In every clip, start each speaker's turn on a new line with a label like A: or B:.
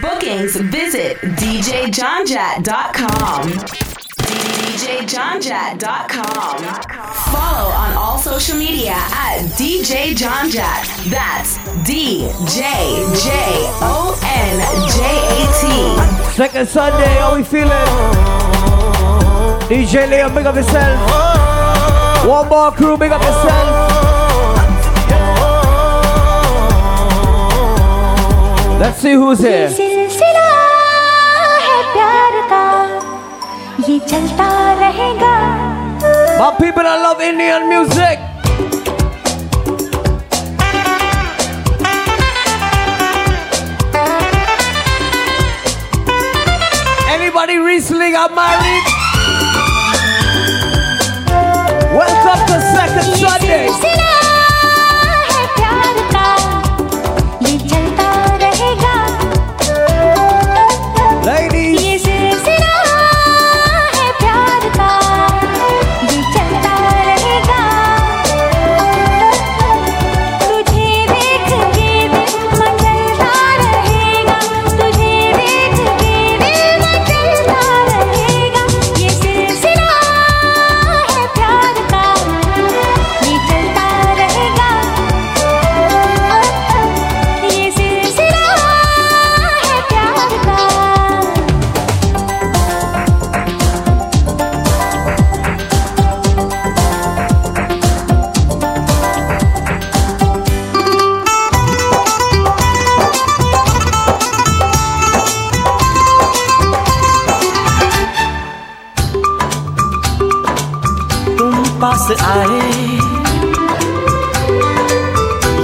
A: bookings, visit djjonjat.com. djjonjat.com. Follow on all social media at DJ JonJat. That's D J J O N J A T.
B: Second Sunday, how we feeling? DJ Liam, big up yourself. One more crew, big up yourself. Let's see who's here.
C: सिलसिला है प्यार का ये चलता रहेगा
B: My people that love Indian music. Anybody recently got married? Welcome to second
C: ये
B: Sunday.
D: पास आए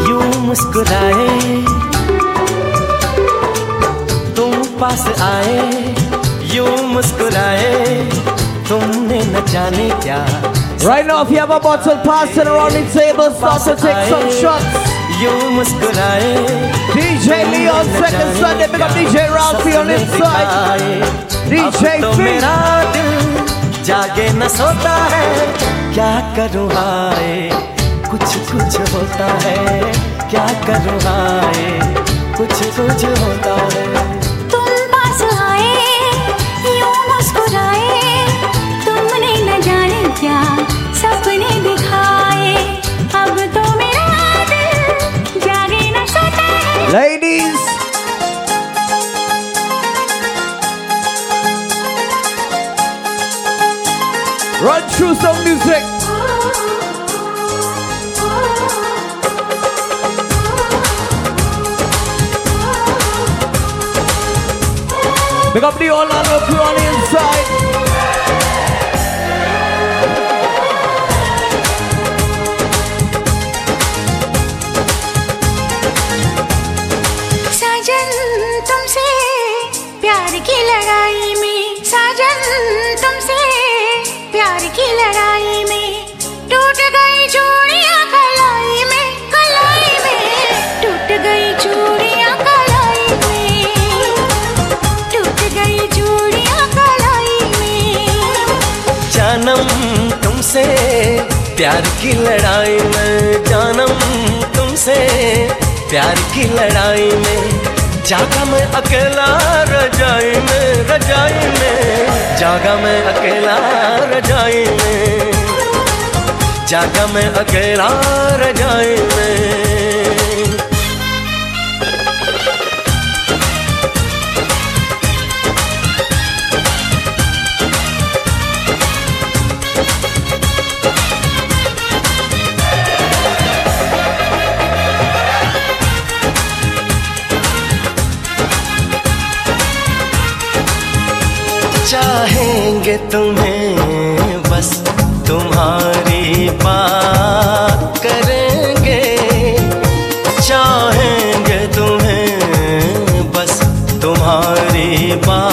D: यूँ मुस्कुराए तुम पास आए यूँ मुस्कुराए तुमने न जाने क्या
B: right now, if you have a bottle passing around the table, start to take some shots.
D: यूँ मुस्कुराए
B: DJ Leon, second Sunday, big up DJ Ralphie on this side. DJ
D: तो
B: Fee.
D: मेरा दिल जागे न सोता है क्या करूँ हाय? कुछ कुछ होता है। क्या करूँ हाय? कुछ कुछ होता है।
C: तुम पास आए यूँ मुस्कुराए। तुमने न जाने क्या सपने दिखाए। अब तो मेरा दिल जागे न सोता है
B: Ladies, through some music. Pick up the Orlando crew on the inside.
C: प्यार की लड़ाई में
D: जानम तुमसे। प्यार की लड़ाई में जागा मैं अकेला रजाई में रजाई में। जागा मैं अकेला रजाई में। जागा मैं अकेला रजाई में। चाहेंगे तुम्हें बस तुम्हारी बात करेंगे। चाहेंगे तुम्हें बस तुम्हारी बात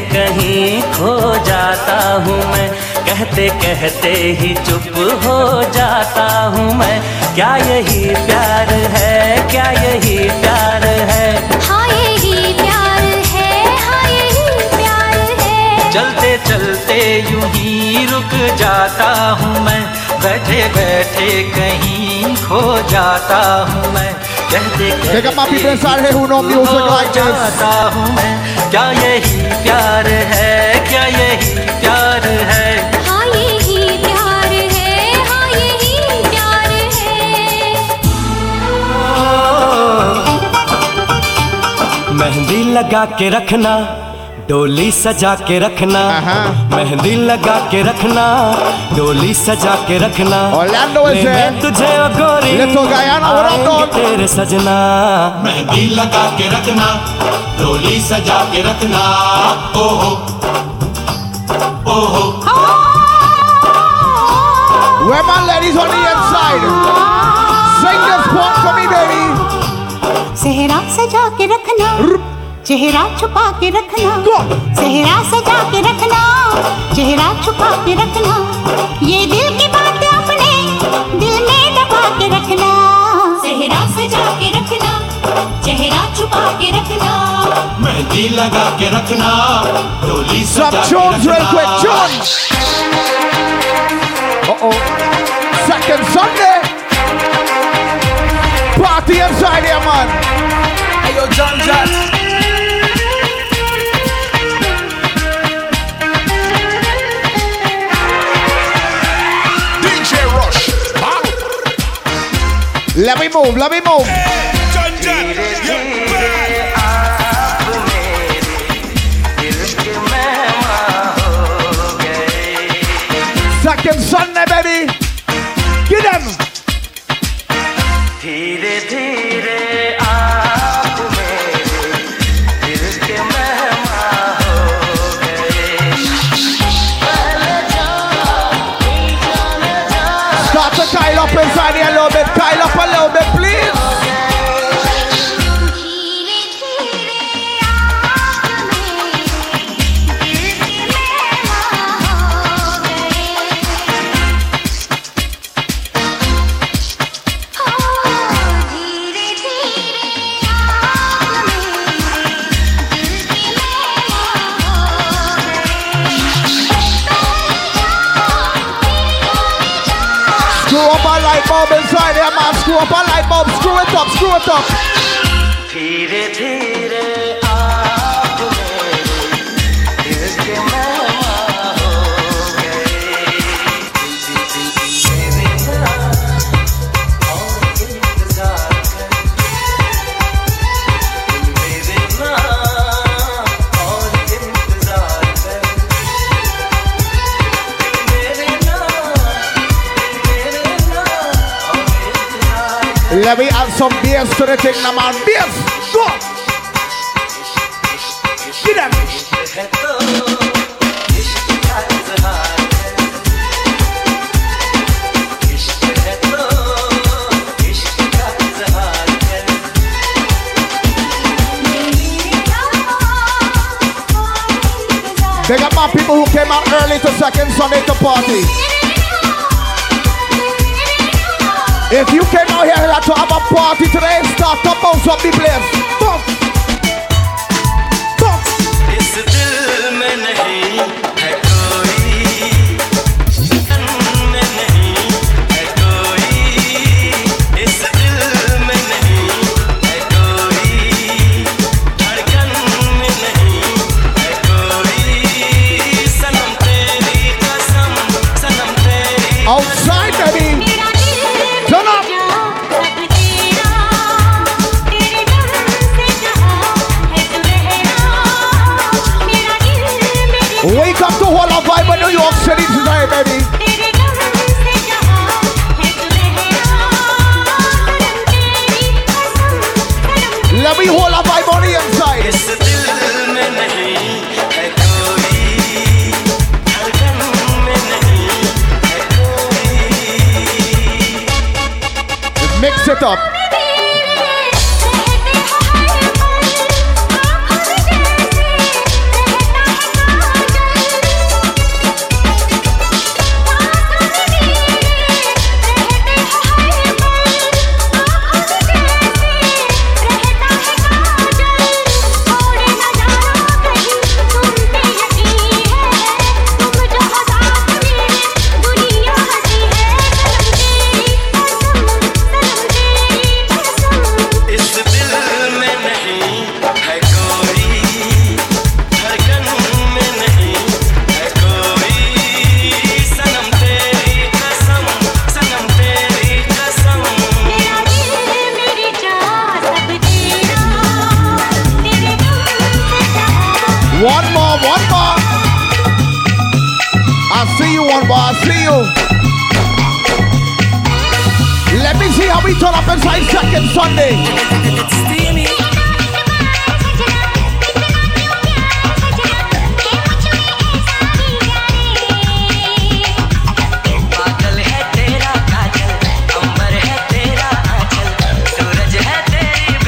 E: कहीं खो जाता हूँ मैं। कहते कहते ही चुप हो जाता हूँ मैं। क्या यही प्यार है? क्या यही प्यार है?
F: हाँ यही प्यार है। हाँ यही प्यार है।
G: चलते चलते यूँ ही रुक जाता हूँ मैं। बैठे बैठे कहीं खो जाता हूँ मैं। कहते
D: Pick up my people inside here who know music
G: खो
D: like this.
G: हूँ मैं। क्या यही प्यार है? क्या यही प्यार है?
F: हाँ यही प्यार है। हाँ यही प्यार है।
E: मेहंदी लगा के रखना डोली सजा के रखना मेहंदी लगा के रखना डोली सजा के रखना. तुझे गोरी? तेरे सजना
H: मेहंदी लगा के रखना डोली सजा के रखना ओहो ओहो
D: Where my ladies on the inside? Sing this part for me, baby.
B: सेहरा सजा के रखना चेहरा छुपा के रखना. सेहरा सजा के रखना चेहरा छुपा के रखना ये दिल की बात अपने दिल में दबा के रखना सेहरा सजा के रखना चेहरा छुपा के रखना
H: मेहंदी लगा के रखना डोली सजा के
D: tunes real quick, tunes. Uh oh. Second Sunday. Party inside here, man.
E: Hey yo John
D: Let me move, let me move. Second Sunday,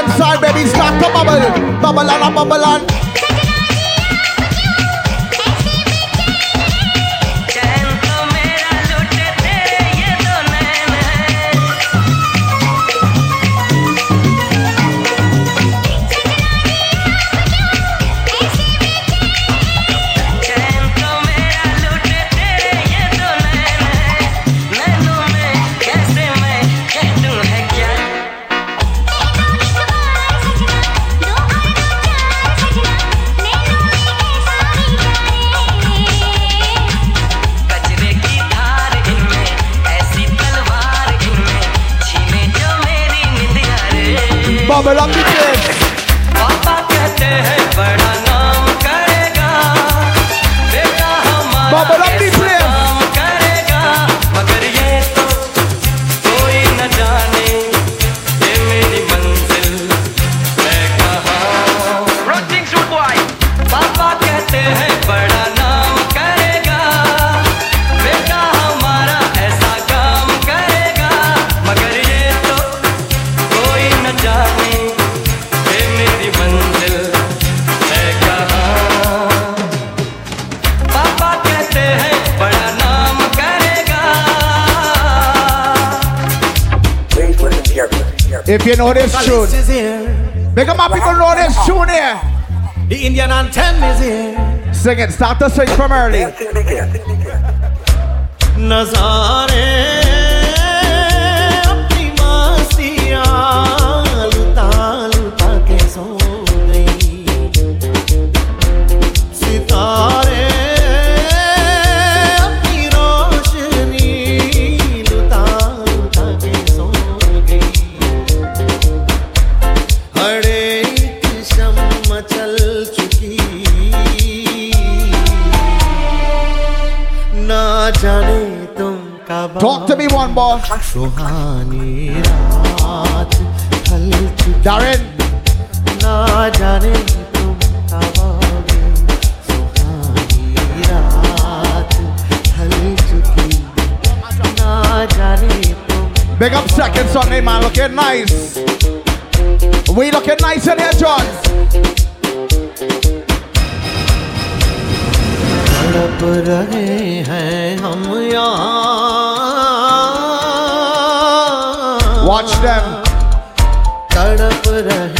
D: them
E: side babies
D: start to bubble. Bubble and a bubble and know this tune.
I: Is here.
D: My people know this tune here.
I: The Indian anthem is here.
D: Sing it. Start the sing from early.
I: Nazare. Sohani
D: রাত
I: ঢলছি na jane tum তুম তাবাবে raat রাত ঢল চুকি না জানে
D: Big up seconds on him, man. Looking nice. We looking nice in here, John.
I: तड़प रहे हैं हम यहाँ
D: watch them.
I: तड़प रहे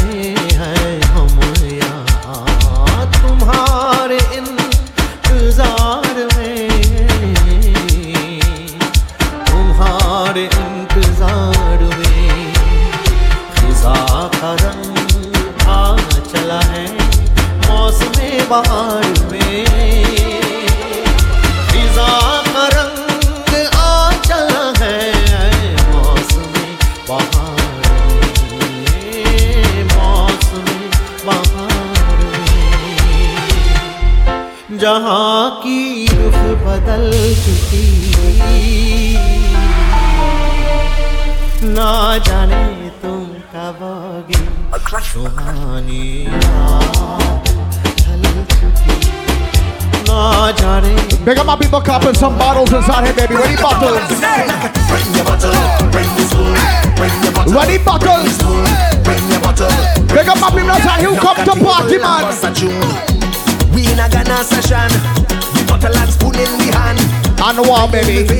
I: the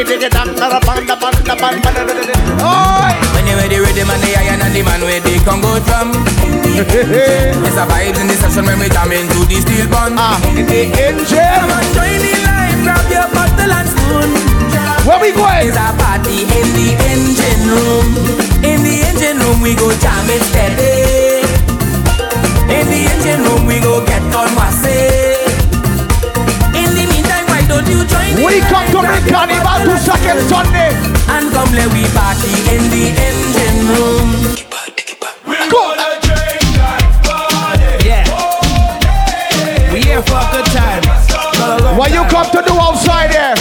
E: Diggy diggy dang da da bang da bang da!
H: When you ready, ready man, the iron and the man where they can go from. It's a vibes in the session when we jam into the steel bun.
E: Ah, the engine.
H: Come on, join the line, grab your bottle and spoon.
E: Where we going?
H: It's a party in the engine room. In the engine room, we go jam it steady. In the engine room, we go get on wase. Don't you join the
E: We come to
H: line,
E: make carnival to
H: bottle
E: second
H: and spoon.
E: Sunday.
H: And come let we party in the engine room.
E: Go!
H: Yeah. We here for a good time.
E: What you come to do outside here?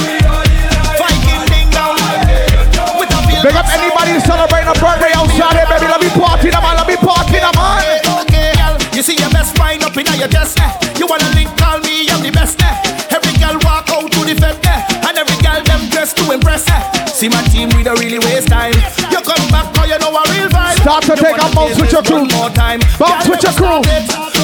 E: Big up anybody celebrating a birthday outside here, baby. Let me party, the man. Let me party, the man.
J: Okay, girl, you see your best wine up in your chest. Eh? You wanna link, call me, I'm the best. Eh? Them to impress. Eh? See my team, we don't really waste time. You come back, cause you know a real vibe.
E: Start to
J: You
E: take a bounce with your crew.
J: one More time.
E: Bounce with your crew.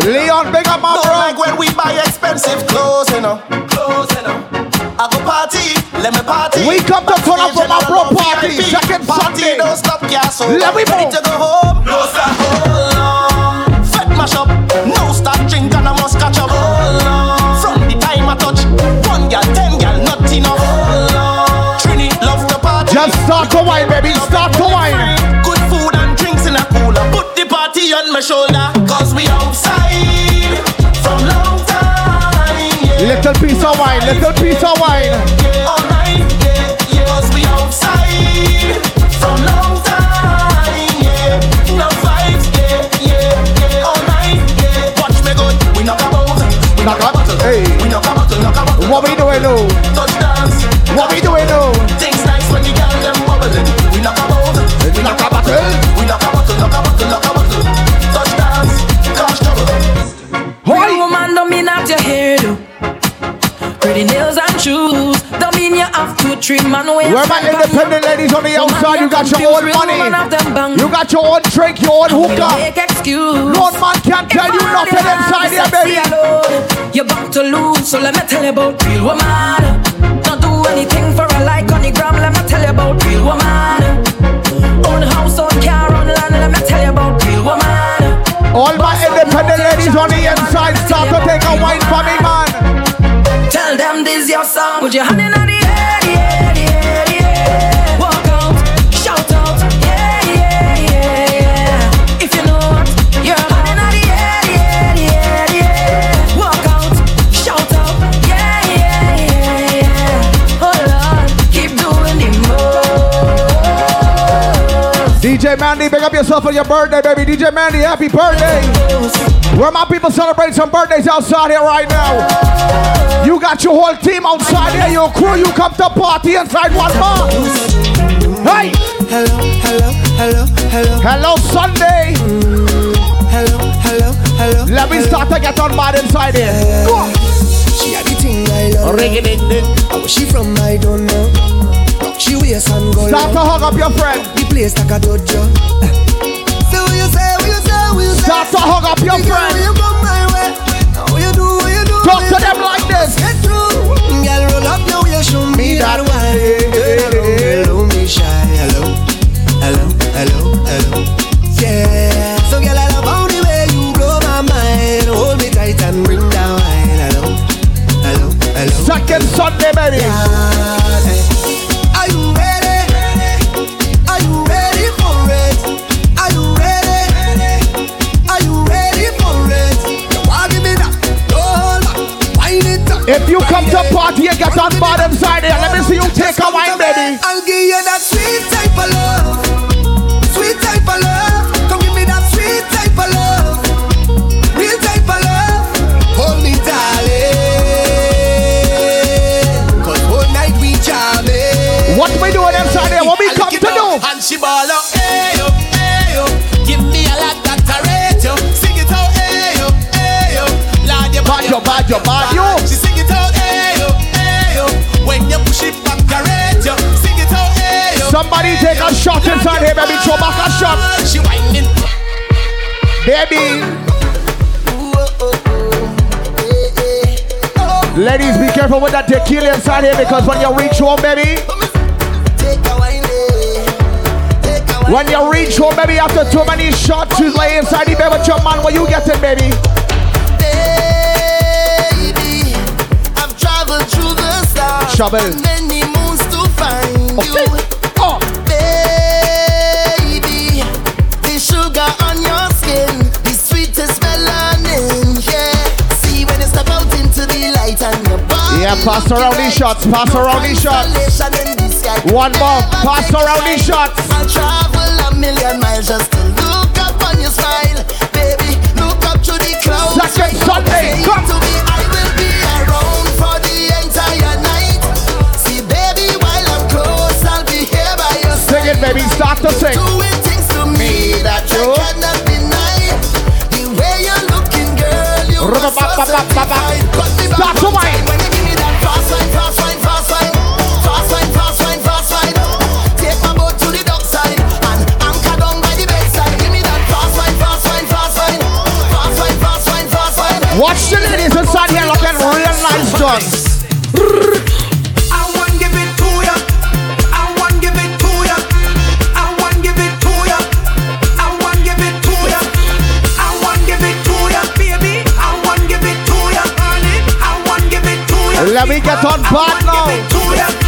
E: Leon, pick up my bro.
J: like when we buy expensive clothes, you know. Clothes, you know. I go party, let me party.
E: We come to turn up for my bro party, second
J: party,
E: Sunday.
J: Don't stop, yeah, so
E: Let me move.
J: to go home. No stop, hold
E: piece of wine.
J: Yeah, yeah. Cause we outside from long time. Yeah. No vibes. Yeah, yeah, yeah. All. Yeah. Watch me good. We knock a bottle. We knock a bottle.
E: Hey.
J: We knock a bottle. Knock a bottle.
E: What we doing now?
H: Trim man.
E: Where my independent ladies on the outside, you got your own money. You got your own drink, your own hookah. No man can tell you nothing inside here, baby.
H: You're bound to lose, so let me tell you about real woman. Don't do anything for a like on the gram. Let me tell you about real woman. Own house, own car, own land. Let me tell you about real woman.
E: All my independent ladies on the inside start to take a wine for me, man.
H: Tell them this your song. Put your hand in the air,
E: Mandy, big up yourself for your birthday, baby. DJ Mandy, happy birthday. Where my people celebrating some birthdays outside here right now. You got your whole team outside here, your crew, you come to party inside one bar. Hey!
J: Hello, hello, hello, hello.
E: Hello, Sunday.
J: Hello, hello, hello.
E: Let me start to get on mad inside here. Go on.
J: She had the thing I love.
E: Ring it, ding, ding.
J: Where she from, I don't know. She waist and go
E: Start to hug up your friend.
J: The place like a dojo. So what you say, what you say, what you say?
E: Start to hug up your friend.
J: you come my way. Now you do, what you do?
E: Talk to them like this.
J: Get through. Girl, roll up your waist, show me that wine. Girl, oh, hello, me shy. Hello, hello, hello, hello. Yeah. So girl, I love how the way you blow my mind. Hold me tight and bring down wine. Hello, hello, hello.
E: Second Sunday, baby.
J: Are
E: If you come to party and get on bad inside here, let me see you take a wine, baby.
J: I'll give you that sweet type of love, sweet type of love. Come give me that sweet type of love, real type of love. Hold me, darling, 'cause whole night we jamming.
E: What we doing inside here? What we come to do?
J: And she ball up, hey yo, hey yo. Give me a lot that I rate yo. Sing it out, hey yo, hey yo. Lord, you
E: Bad, you bad, you bad, you. Take a shot inside here, baby. Throw back a shot.
J: She whining.
E: Baby. Ladies, be careful with that tequila inside here because when you reach home, baby,
J: Take a wine. Take a wine.
E: when you reach home, baby, after too many shots, you lay inside the bed with your man. What you getting, baby?
J: Baby, I've traveled through the stars. And Many moons to find you. Yeah,
E: pass around these shots, pass around these shots.
J: Constellation in the sky.
E: One more, pass around these shots.
J: I'll travel a million miles just to look up on your smile, baby. Look up to the clouds.
E: Second Sunday, come.
J: to me, I will be around for the entire night. See, baby, while I'm close, I'll be here by your
E: Sing it, baby. Start to sing.
J: Doing things to me that
E: you.
J: cannot deny. The way you're looking, girl, you so certified. Cut me back
E: Start to
J: one
E: wine. Watch the ladies inside here looking real nice, John.
J: I want give it to ya. I want give it to ya. I want give it to ya. I want give it to ya. I want give it to ya, baby. I want give it to ya, honey. I want give it to ya.
E: Let me get on board now.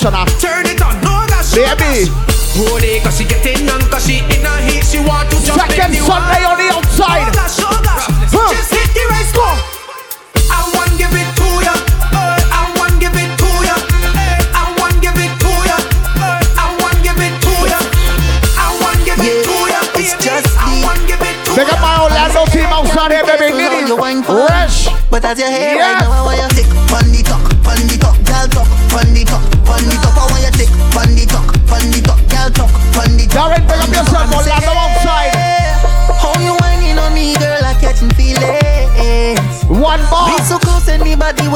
E: Gosh, gosh, and I
J: Turn it on, no gosh, no
E: Baby.
J: gosh. Hold it, cause she getting on, cause she in a heat. She want to jump
E: Second
J: in the
E: Sunday on the outside.
J: Oh gosh, oh gosh.
E: Huh.
J: Just hit the race, go. I want give it to ya. I want give it to ya. I want give it to ya. I want give it to ya. I want give it to ya.
K: it's just
J: I
K: the-
J: want give it to
E: Big up my Orlando team outside here, baby. Nitty, Rush.
K: But as your hair
E: Yeah.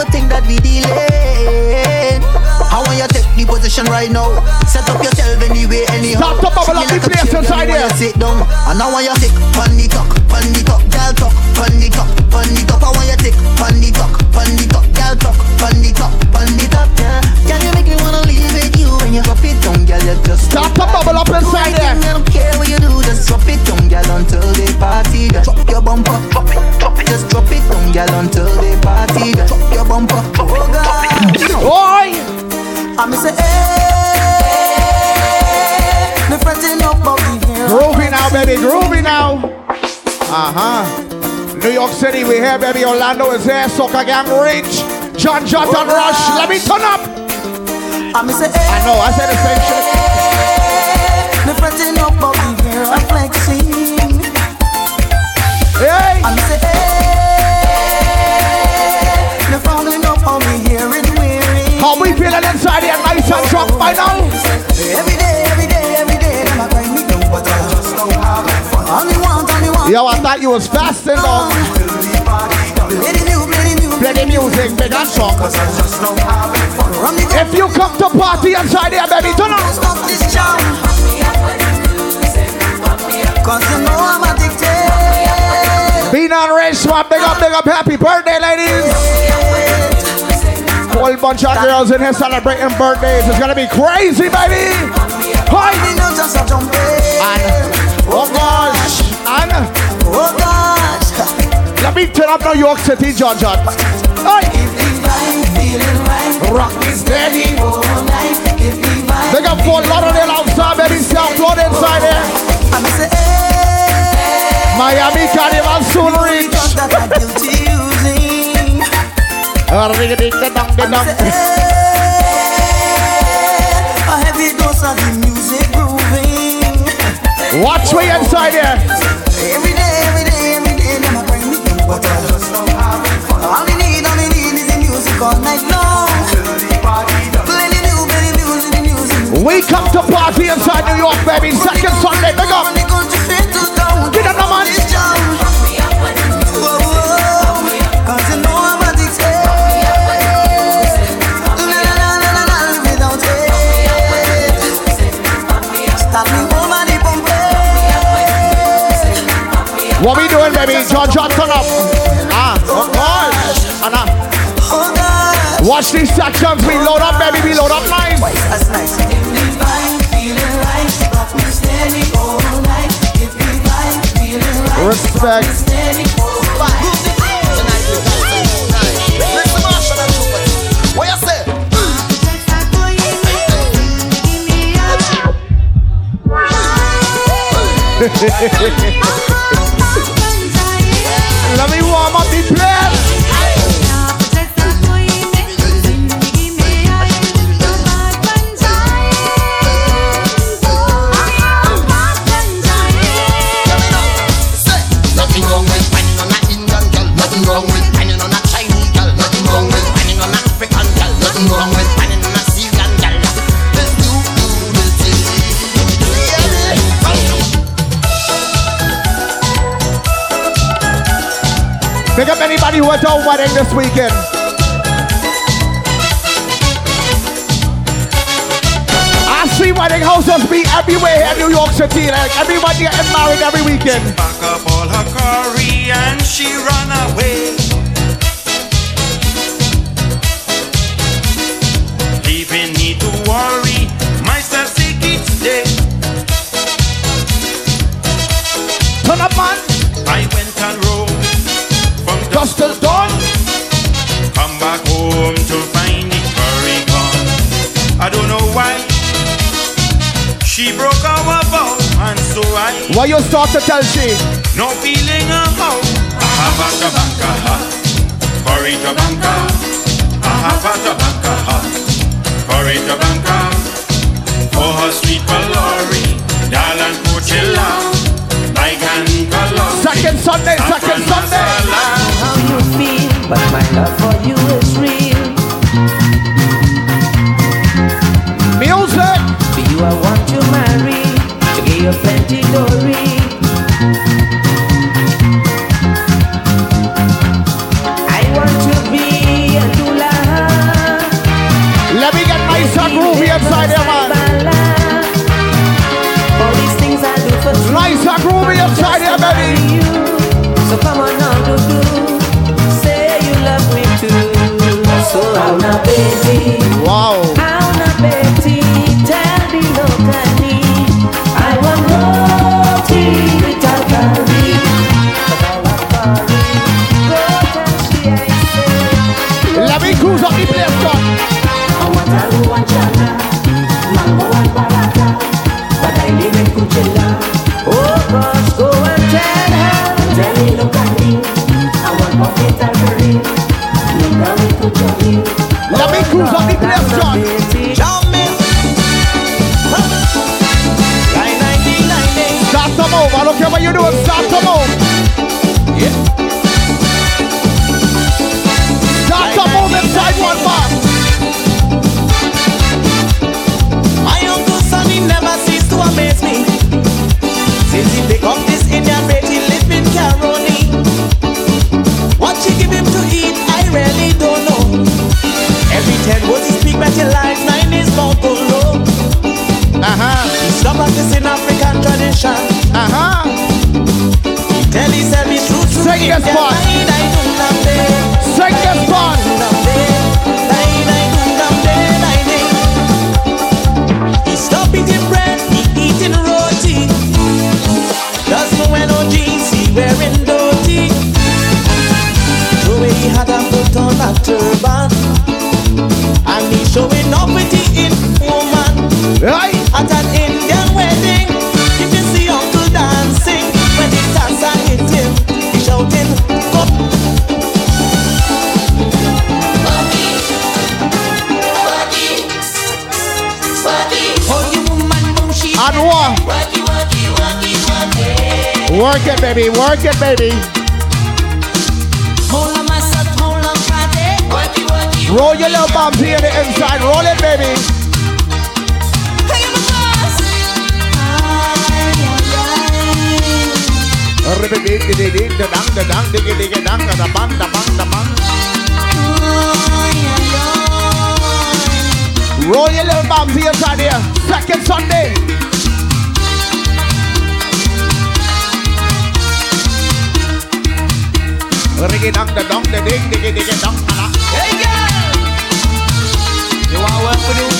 K: Would think that we dealing. I want you take the position right now. Set up yourself anyway, anyhow.
E: Stop the bubble up
K: it
E: the place inside here.
K: Sit down, and I want you take pon the top, pon the top, girl talk, pon the top, pon the top. I want you take pon the top, pon the top, girl talk, pon the top, pon the top. Yeah, can you make me wanna girl, you just
E: start to bubble up inside
K: there.
E: I
K: don't care what you do, just drop it down, girl, until they party. Girl. Drop your bumper, drop it, drop it, just drop it down, girl, until they party. Girl. Drop your bumper, oh God.
J: Boy, I'm say, hey, the fretting up of.
E: Groovy now, baby, groovy now. Uh huh. New York City, we here, baby. Orlando is here. Soca Gang Rich. John John oh, Rush. Let me turn up.
J: I.
E: I know, I said the same shit. Yo, I thought you was fasting, dog.
J: Play the new, play the new,
E: Play the music, big and strong.
J: Cause I just don't have it fun. Run the
E: If you come to party inside here, baby, turn up.
J: Stop this jam. Cause you know I'm addicted.
E: Bean and Ray Swap, big up, big up, happy birthday, ladies. Whole bunch of girls in here celebrating birthdays. It's gonna be crazy, baby. Let me turn up New York City, John John. Hi. Rock me steady. Big up for Lauderdale outside, baby. South Florida inside here.
J: I'm say, hey,
E: Miami Carnival soon reach. ring a ding dong dong.
J: A heavy dose of the music grooving.
E: Watch me inside here.
J: Every day, every day, fun. All need, all need is the music all night long. Play the new, play the music, the music.
E: We come to party inside New York, baby. Second Sunday, big up. Get up, man. What we doing, baby? John John, And.
J: Oh God,
E: Watch these sections. We load up, baby. We load up
J: that's nice.
E: Respect.
J: What you?
E: Let me Big up anybody who to a wedding this weekend. I see wedding houses be everywhere here in New York City. Like everybody getting married every weekend.
L: Pack up all her curry and she run away. Leaving me to worry, myself sick each day.
E: Turn up, man.
L: From
E: Just till dawn.
L: Come back home to find the curry gone. I don't know why. She broke our vow, and so I
E: Why you start to tell she?
L: no feeling of how. I have a tabanka curry tabanka. I have a tabanka curry tabanka. For her sweet and coachella, like.
E: Second Sunday, second Sunday.
M: You
E: Wow. Work it, baby. Work it, baby. Roll your little bombs here the inside. Roll it, baby. Roll your little bombs here here. Second Sunday. Riggy dong da dong da ding diggy diggy dong da.
N: Hey girl, you want work with you?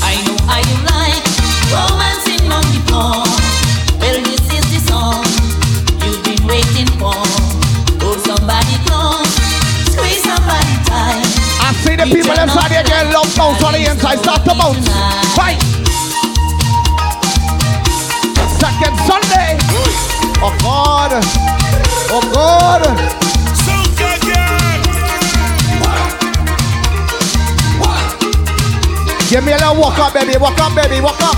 O: I know I like romancing on the floor. Well, this is the song you've been waiting for. Hold somebody close, squeeze somebody tight.
E: I see the people inside here getting love bounce on the inside. Start to bounce. Fight. Second Sunday. Oh God. Oh God. Give me a little walk up, baby. Walk up, baby. Walk up.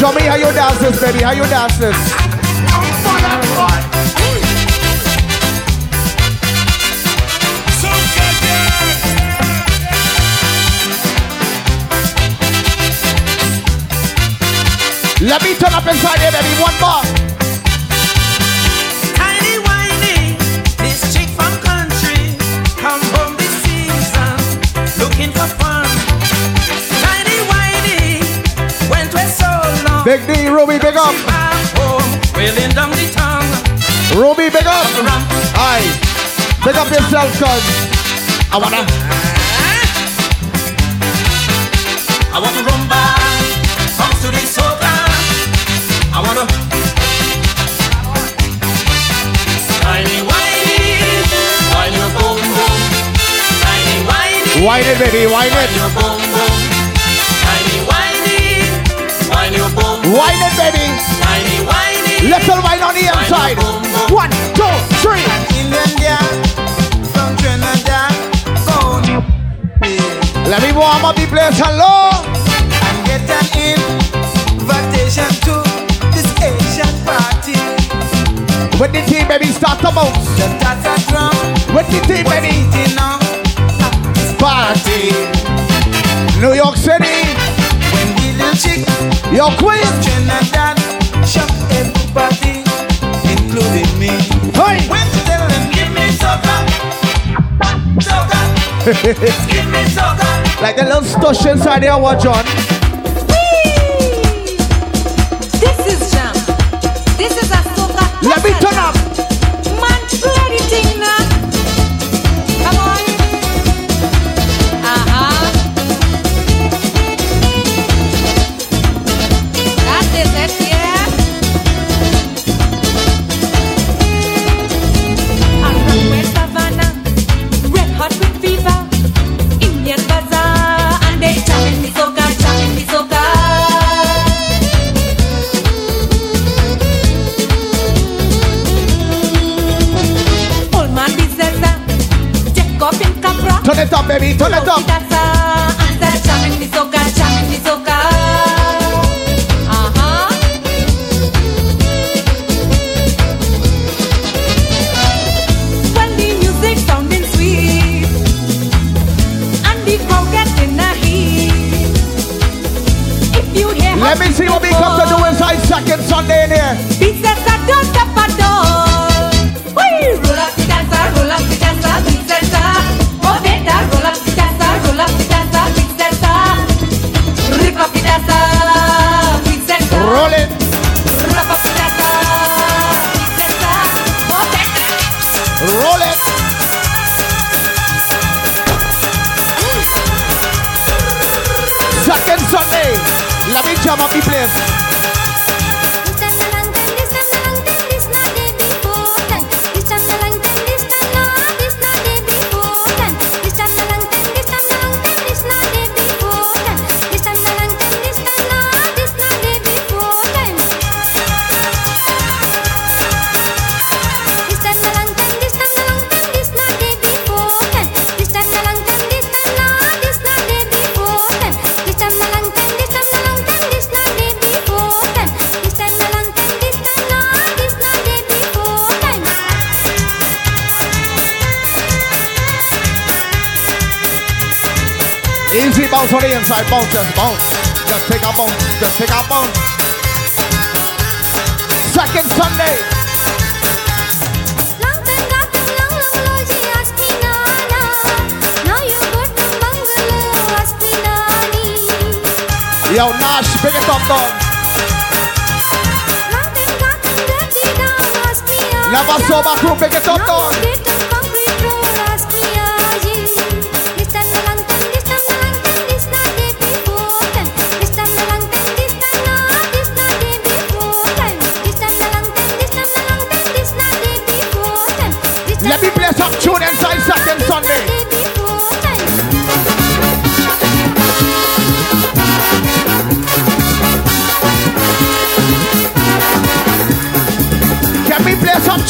E: Show me how you dance this, baby. How you dance this. Let me turn up inside here, baby. One more.
P: Tiny whiny, this chick from country, come home this season, looking for fun. Tiny whiny, went where so long.
E: Big D, Ruby, big up.
P: Wailing down the tongue.
E: Ruby, big up. Aye. Big up yourself, cuz. I wanna. Eh?
P: I want to rumba,
E: Wine it, baby. Wine it. Wine it, baby. Little wine on the inside. One, two, three. Let me warm up the place. Hello.
N: And get an invitation to this Asian party.
E: With the team, baby, start to bounce.
N: The tata drum
E: With the team, baby.
N: Beating on
E: Party. New York City.
N: when the little chick
E: Yo, queen.
N: from Trinidad shock everybody, including me.
E: Hey.
N: When she tell them give me soca, soca, give me soca.
E: like the little stush inside here, watch on.
Q: This is jam. This is a soca.
E: Let me
R: I
B: bone, just bone. Just just. Second Sunday. Yo, Nash, pick it up, dog. Never saw my crew, pick it up, dog.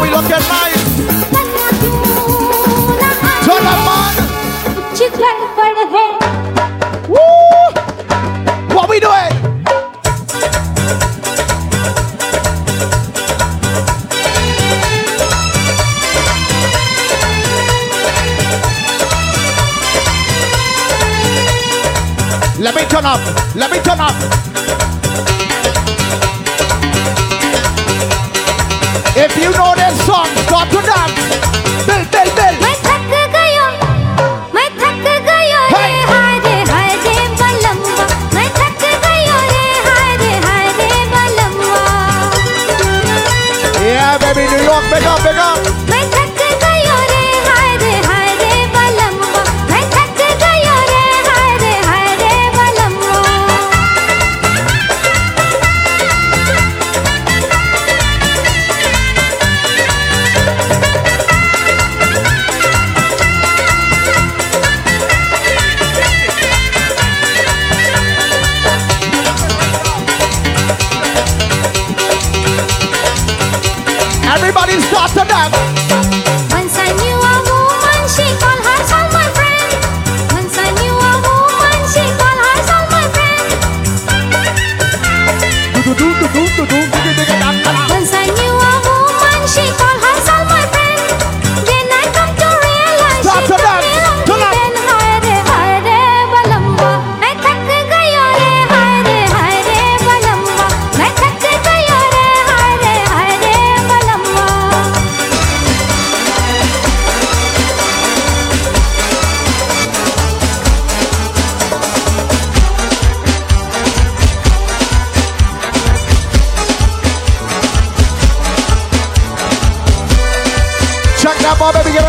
B: we looking nice. Turn up, man.
E: Chicken for the head. Woo!
B: What we doing? Let me turn up. Let me turn up. If you know to dance.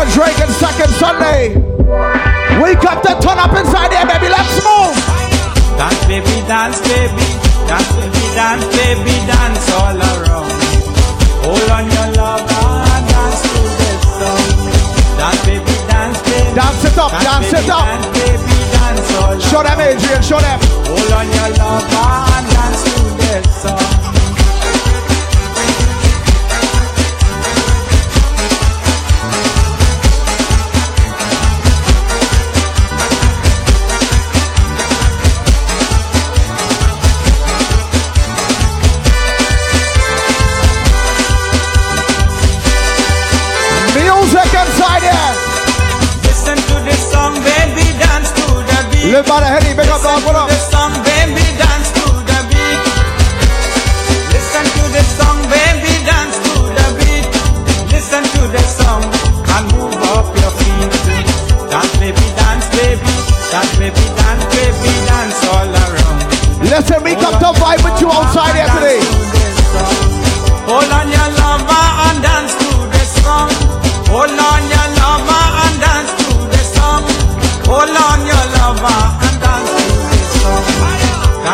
E: Mr. Drake and Second Sunday. Wake up the turn up inside here, baby. Let's move.
N: Dance, baby, dance, baby. Dance, baby, dance, baby, dance all around. Hold on your love and dance to this song. Dance, baby, dance, baby.
E: Dance it up, dance
N: baby,
E: it up.
N: Dance, baby, dance all
E: Show them. Adrian, show them.
N: Hold on your love the
E: by the heady, big up, dog, what up?
N: This song, baby, dance to the beat. Listen to this song, baby, dance to the beat. Listen to this song and move up your feet. Dance, baby, dance, baby. Dance, baby, dance, baby, dance all around.
E: Listen, we come to vibe with you outside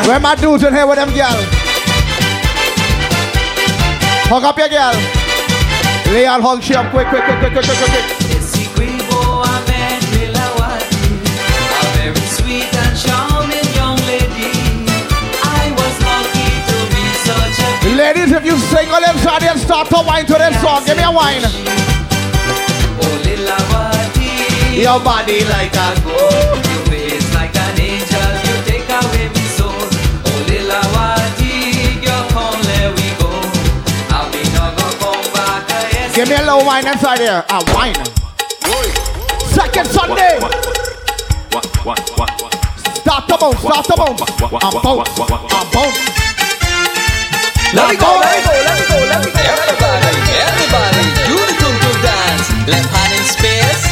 E: Where my dudes in here with them girl? Hug up your girl. Leon, hug she up quick, quick, quick, quick, quick, quick, quick, quick.
S: Essequibo, I met Lilawati, a very sweet and charming young lady. I was lucky to be such a
E: Ladies, if you single inside here, start to wine to this song. Give me a wine.
S: oh Lilawati.
E: Your body like a
S: gold, your waist like an angel. You take away
E: Give me a little wine inside here. A wine. Second Sunday. Start the bounce, start the bounce. I'm bounce, I'm bounce.
S: Let me go, let me go, let me go, let me go. Everybody, everybody, do the tum tum dance. Left hand in space,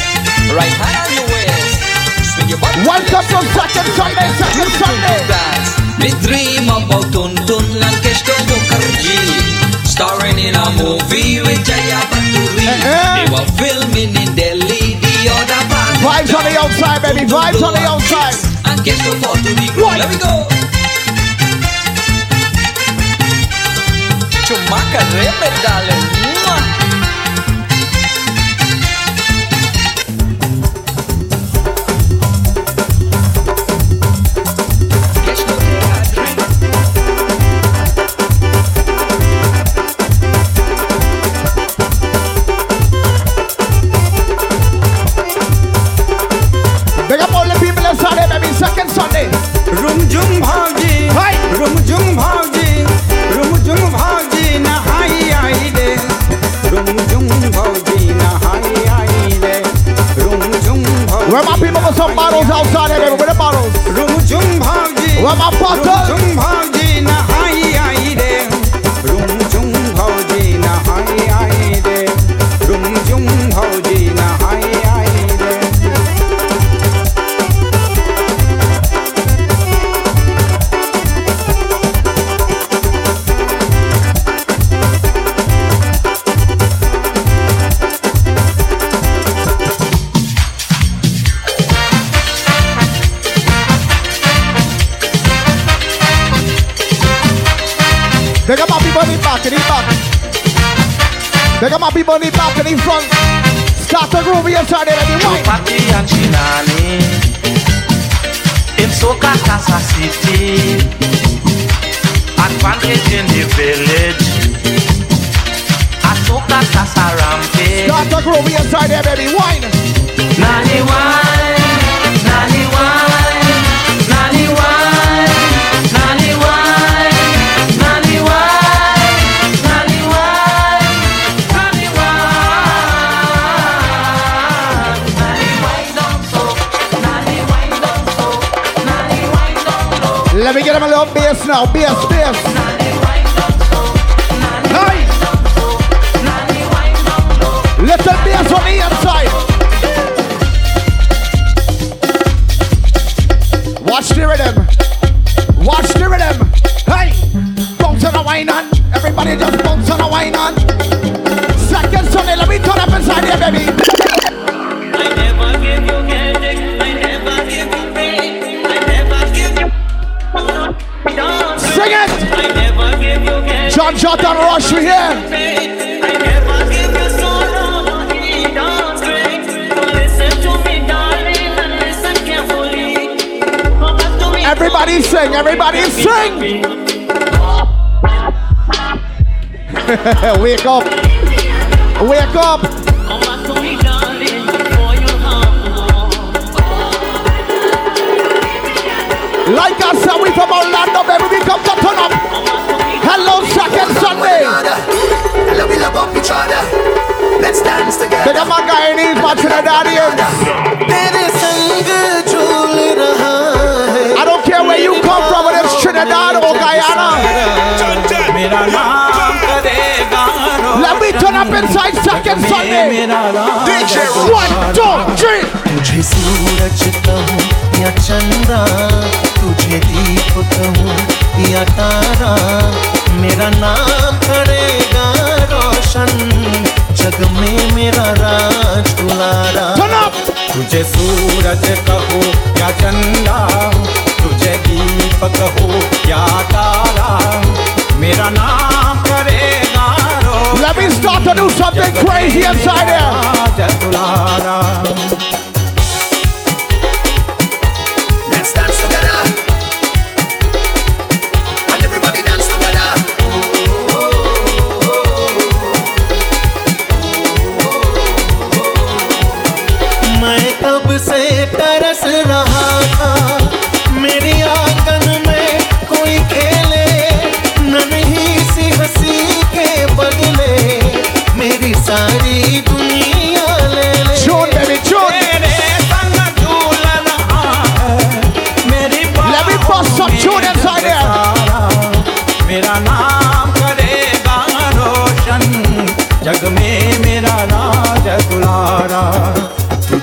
S: right hand on your waist. Swing your body.
E: Welcome to second Sunday, second Sunday.
S: Dance. Me dream about Tun Tun Lankesh Mukherjee. Starring in a movie with Jaya Bhaduri. Uh-huh. They were filming in Delhi the other part.
E: Vibes on the outside, baby. Vibes on the outside.
S: And get to fall to the ground. Let me go. Chumaka Reme,
E: Where my people with some bottles outside here, baby? Where the bottles? Where my bottles? cabeça. Sing. Wake up. Wake up. Like I said, we from Orlando, baby, we come to turn up. Hello, second Sunday.
J: Hello, we love up each other. Let's dance together.
E: Big up my guy in East, my Trinidadians. I don't care where you come from, whether it's Trinidad or Guyana. Let me turn up inside second Sunday. DJ, one, two, three.
I: तुझे सूरज कहूँ या चंदा तुझे दीप कहूँ या तारा मेरा नाम करेगा रोशन जग में मेरा राज दुलारा
N: तुझे सूरज कहो या चंदा तुझे दीपक हो या तारा मेरा नाम करेगा
E: Let me start to do something crazy inside here.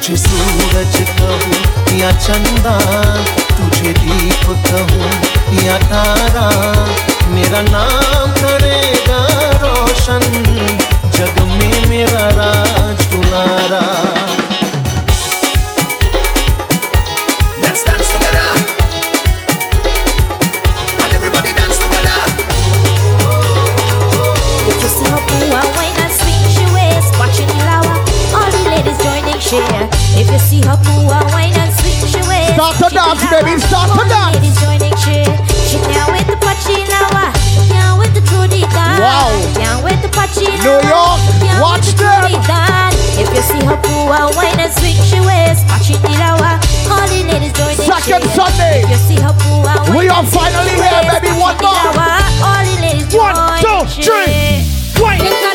I: तुझे सूरज कहूँ, या चंदा तुझे दीप कहूँ, या तारा, मेरा नाम करेगा रोशन। जग में मेरा
O: joining. If you see her I wine and she.
E: Start to dance, baby, start to dance.
O: ladies joining share. She can't wait to patch in hour. Can't wait to throw the dance.
E: Wow.
O: Can't wait to patch in
E: New. York, watch them.
O: If you see her I wine and swing she waist, watching the hour. All the ladies joining
E: Second. Sunday.
O: If you see her I wine
E: We are finally here, baby. One more.
O: All the ladies
E: One, two,
O: joining
E: three. Wait.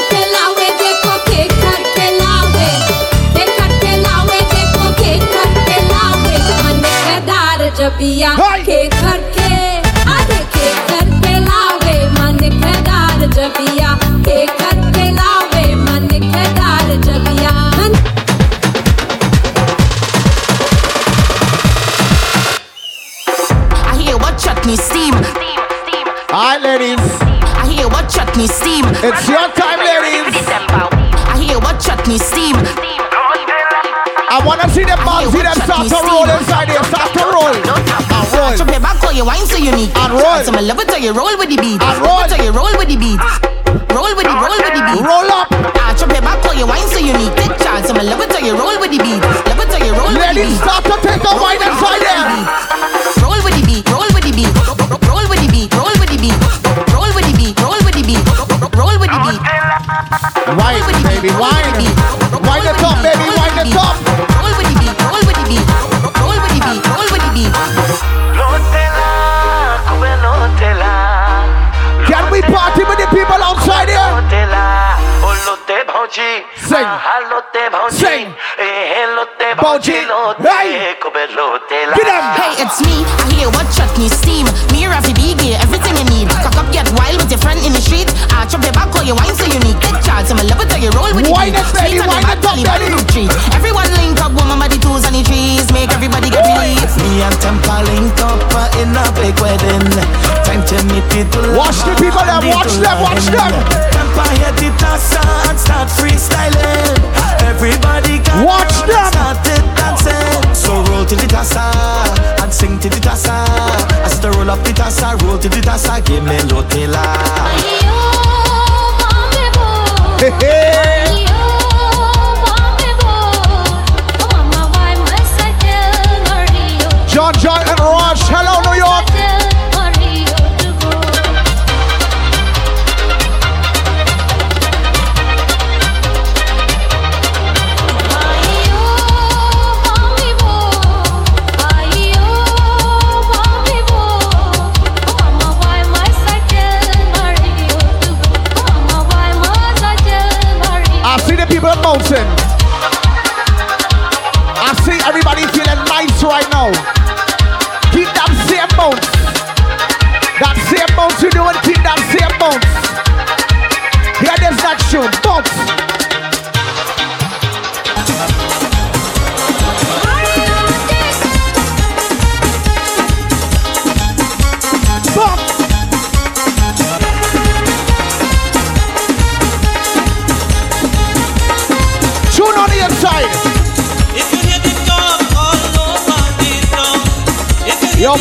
O: दार जबिया के करके आधे के करते लावे मन के दार जबिया के करते लावे मन के दार जबिया मन
T: I hear what chutney steam.
E: Alright, ladies.
T: I hear what chutney steam.
E: It's your time, ladies.
T: I hear what chutney steam.
E: I wanna see them balls, see them start to roll inside here. Start to roll. And roll.
T: Chop your back, call your wine so unique.
E: And roll.
T: So my love it till you roll with the beat.
E: And roll.
T: Till you roll with the beat. Roll with the roll with the beat.
E: Roll up.
T: Ah, chop your back, call your wine so unique. Take chance, so my love it till you roll with the beat. Love it till you roll with the
E: Ladies,
T: beat.
E: start to take a wine inside here.
T: Roll with the beat, roll with the beat, roll with the beat, roll with the beat, roll with the beat, roll with the beat, roll with the beat.
E: Wine, baby. Wine Sing. Sing. Bougie. Hey. Get 'em.
T: Hey, it's me. I hear what chutney steam. Me, Ravi B, get everything you need. Cock up, get wild with your friend in the street. I chop your back, call your wine so unique. Take charge, I'm a lover till you roll with the
E: Wine
T: beat.
E: it, baby,
T: Sweet and
E: wine
T: the
E: it up,
T: belly, treat. Everyone link up, woman, by the twos and the trees. Make everybody get released.
I: Me and Tempa link up in a big wedding.
E: Watch the people them, watch them, watch them.
I: Tempa hit it and start freestyling. Everybody got
E: Watch them.
I: and started dancing. So roll to the tassa and sing to the tassa. I said roll up the tassa, roll to the tassa, give me lotela.
E: Hey, hey. John, John, and Rush. Hello, Mountain. I see everybody feeling nice right now. Keep that same bounce. That same bounce you doing, keep that same bounce. Hear this next tune, bounce.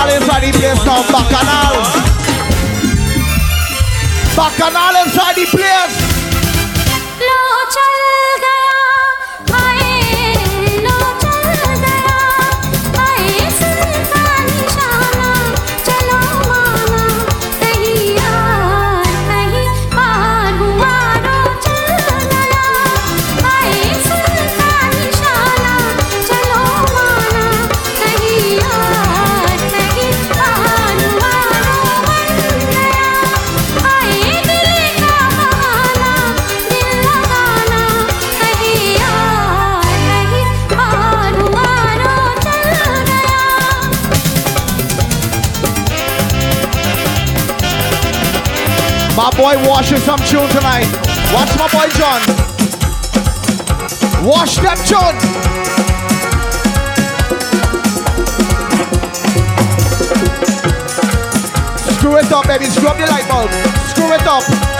E: Bacchanal inside the place now. Bacchanal. Bacchanal inside the place. My boy washing some tune tonight. Watch my boy John. Wash that tune. Screw it up, baby. Screw up the light bulb. Screw it up.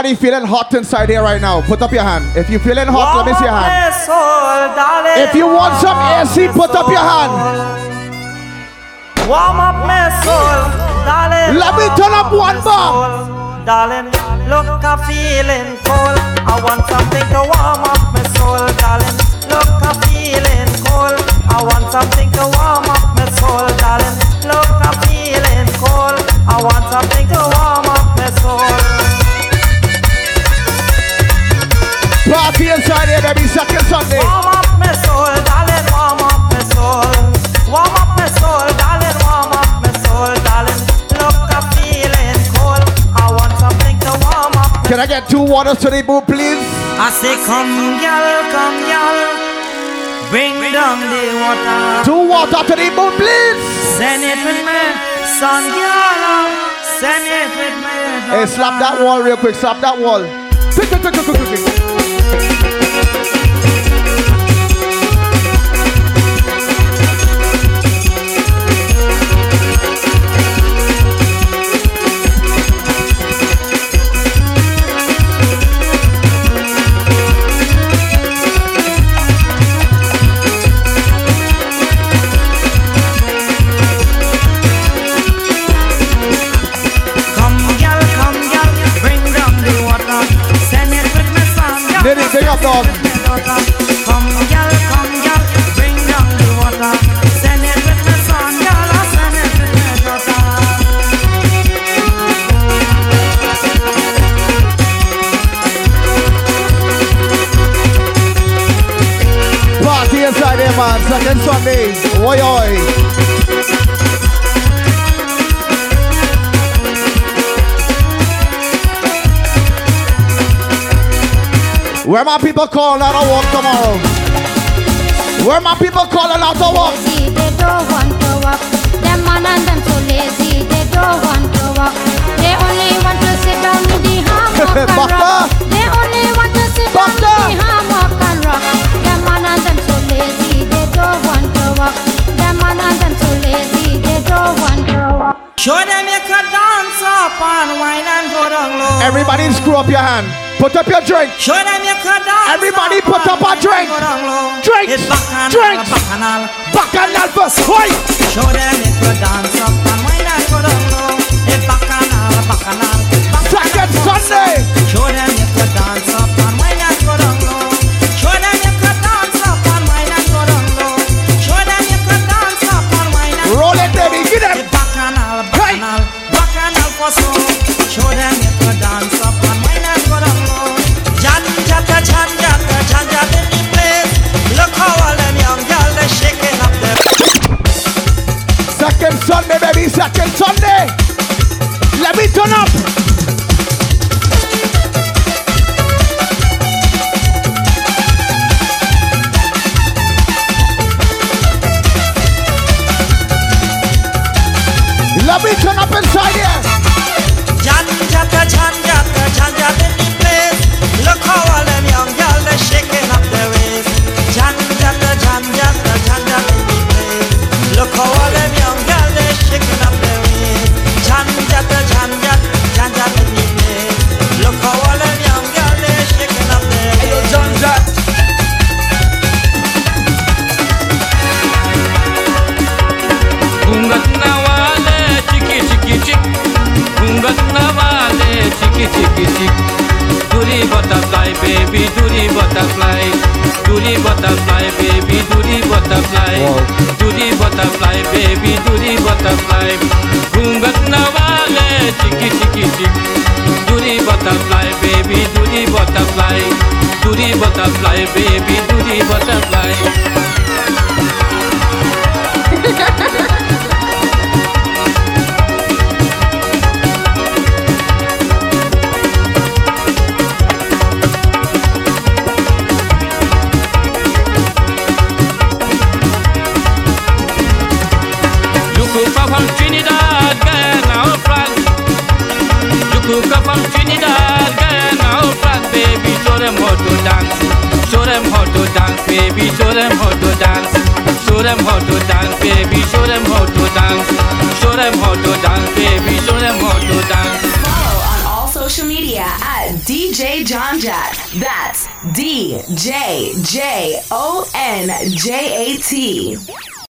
E: Anybody feeling hot inside here right now. Put up your hand. If you're feeling hot, let me see your hand. If you want some AC, put up your hand.
P: Warm up my soul, darling.
E: Let me turn up one bar.
P: Darling, look, I'm feeling cold. I want something to warm up my soul, darling. Look, I'm feeling cold. I want something to warm up my soul, darling. Look, I'm feeling cold. I want something to warm up my soul.
E: Party inside here, baby. Second Sunday.
P: Warm up my soul, darling. Warm up my soul. Warm up my soul, darling. Warm up my soul, darling. Look, I'm feeling cold. I want something to warm up.
E: Can I get two waters to the boot, please?
P: I say, come, girl, come, girl. Bring down the water.
E: Two water to the boot, please.
P: Send it with me, son, girl. Send it with me.
E: Hey, slap that wall real quick. Slap that wall. Quick, quick, quick, quick, quick, quick.
P: my people call out to walk tomorrow? Where my people call out to
B: walk? They don't want to walk. Them man and them so lazy, they don't want to walk. They only want to sit down in the hammock and rock. They only want to sit down in the hammock and rock. Them man and them so lazy, they don't want to walk. Them man and them so lazy, they don't want to walk.
E: Show them you can dance up and wine and go down low.
P: Everybody, screw up your hand. Put up your drink. Everybody put up a drink.
E: Oh.
P: Drink. Drink.
E: Bacchanal
P: first. Why?
E: Show them you could dance up and why not go down low. Bacchanal, bacchanal.
P: Second Sunday. Sunday.